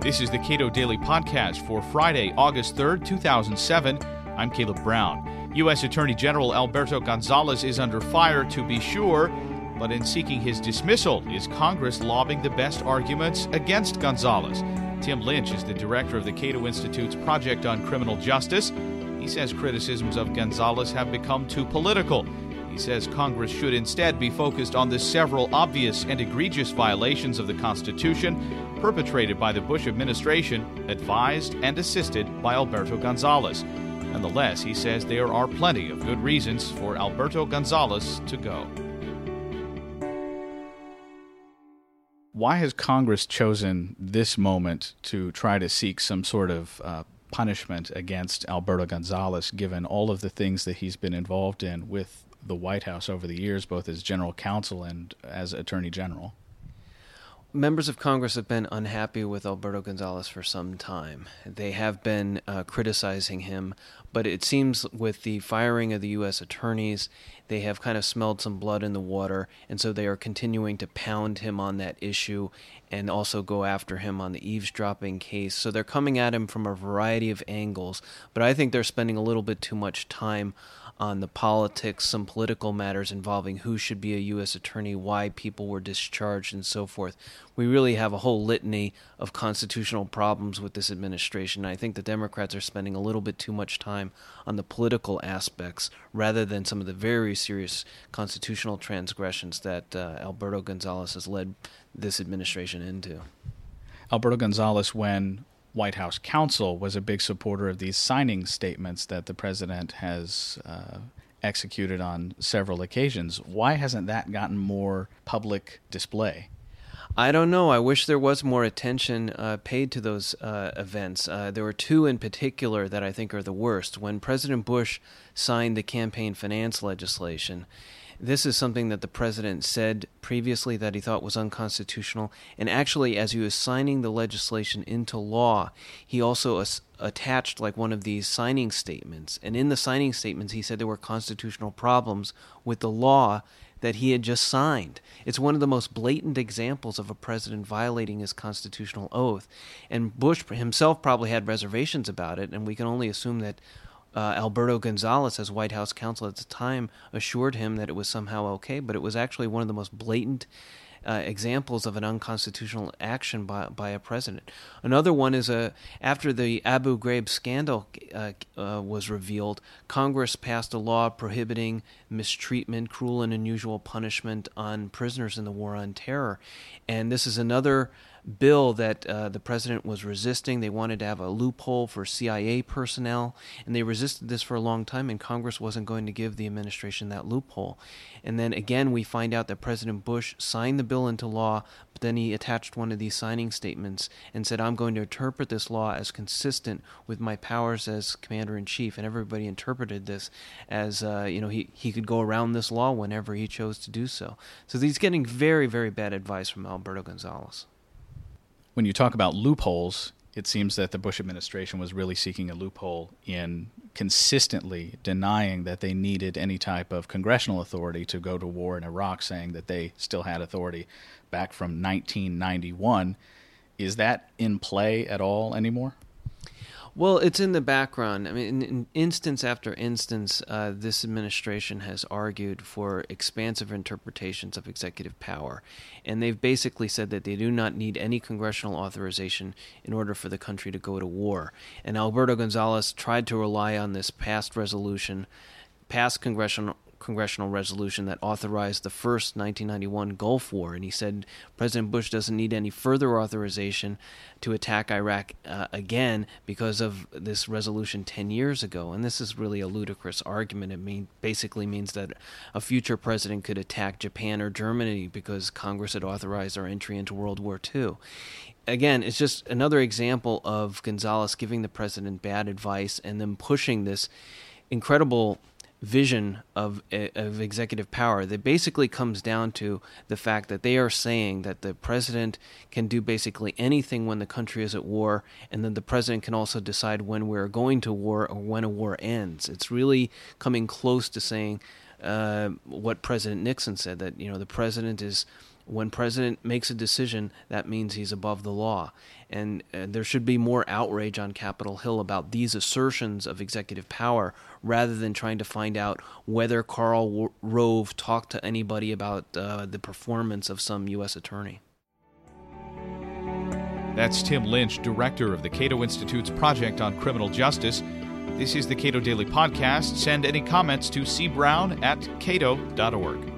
This is the Cato Daily Podcast for Friday, August 3rd, 2007. I'm Caleb Brown. U.S. Attorney General Alberto Gonzales is under fire, to be sure, but in seeking his dismissal, is Congress lobbing the best arguments against Gonzales? Tim Lynch is the director of the Cato Institute's Project on Criminal Justice. He says criticisms of Gonzales have become too political. Says Congress should instead be focused on the several obvious and egregious violations of the Constitution perpetrated by the Bush administration, advised and assisted by Alberto Gonzales. Nonetheless, he says there are plenty of good reasons for Alberto Gonzales to go. Why has Congress chosen this moment to try to seek some sort of uh, punishment against Alberto Gonzales, given all of the things that he's been involved in with the White House over the years, both as general counsel and as attorney general? members of Congress have been unhappy with Alberto Gonzales for some time. They have been uh, criticizing him, but it seems with the firing of the U.S. attorneys, they have kind of smelled some blood in the water, and so they are continuing to pound him on that issue and also go after him on the eavesdropping case. So they're coming at him from a variety of angles, but I think they're spending a little bit too much time on the politics, some political matters involving who should be a U.S. attorney, why people were discharged, and so forth. We really have a whole litany of constitutional problems with this administration. I think the Democrats are spending a little bit too much time on the political aspects rather than some of the very serious constitutional transgressions that uh, Alberto Gonzales has led this administration into. Alberto Gonzales, when White House counsel was a big supporter of these signing statements that the president has uh, executed on several occasions. Why hasn't that gotten more public display? I don't know. I wish there was more attention uh, paid to those uh, events. Uh, there were two in particular that I think are the worst. When President Bush signed the campaign finance legislation, this is something that the president said previously that he thought was unconstitutional. And actually, as he was signing the legislation into law, he also as- attached like one of these signing statements. And in the signing statements, he said there were constitutional problems with the law that he had just signed. It's one of the most blatant examples of a president violating his constitutional oath. And Bush himself probably had reservations about it, and we can only assume that uh, Alberto Gonzales, as White House counsel at the time, assured him that it was somehow okay, but it was actually one of the most blatant uh, examples of an unconstitutional action by, by a president. Another one is a, after the Abu Ghraib scandal uh, uh, was revealed, Congress passed a law prohibiting mistreatment, cruel and unusual punishment on prisoners in the war on terror. And this is another bill that uh, the president was resisting. They wanted to have a loophole for CIA personnel, and they resisted this for a long time, and Congress wasn't going to give the administration that loophole. And then again, we find out that President Bush signed the bill into law, but then he attached one of these signing statements and said, I'm going to interpret this law as consistent with my powers as commander in chief. And everybody interpreted this as, uh, you know, he, he could go around this law whenever he chose to do so. So he's getting very, very bad advice from Alberto Gonzales when you talk about loopholes, it seems that the Bush administration was really seeking a loophole in consistently denying that they needed any type of congressional authority to go to war in Iraq, saying that they still had authority back from 1991. Is that in play at all anymore? Well, it's in the background. I mean, in, in instance after instance, uh, this administration has argued for expansive interpretations of executive power. And they've basically said that they do not need any congressional authorization in order for the country to go to war. And Alberto Gonzales tried to rely on this past resolution, past congressional congressional resolution that authorized the first 1991 Gulf War, and he said President Bush doesn't need any further authorization to attack Iraq uh, again because of this resolution 10 years ago. And this is really a ludicrous argument. It mean, basically means that a future president could attack Japan or Germany because Congress had authorized our entry into World War II again, it's just another example of Gonzales giving the president bad advice and then pushing this incredible vision of of executive power that basically comes down to the fact that they are saying that the president can do basically anything when the country is at war and then the president can also decide when we're going to war or when a war ends. It's really coming close to saying uh, what President Nixon said that you know the president is when president makes a decision, that means he's above the law. And uh, there should be more outrage on Capitol Hill about these assertions of executive power rather than trying to find out whether Karl Rove talked to anybody about uh, the performance of some U.S. attorney. That's Tim Lynch, director of the Cato Institute's Project on Criminal Justice. This is the Cato Daily Podcast. Send any comments to cbrown at cato.org.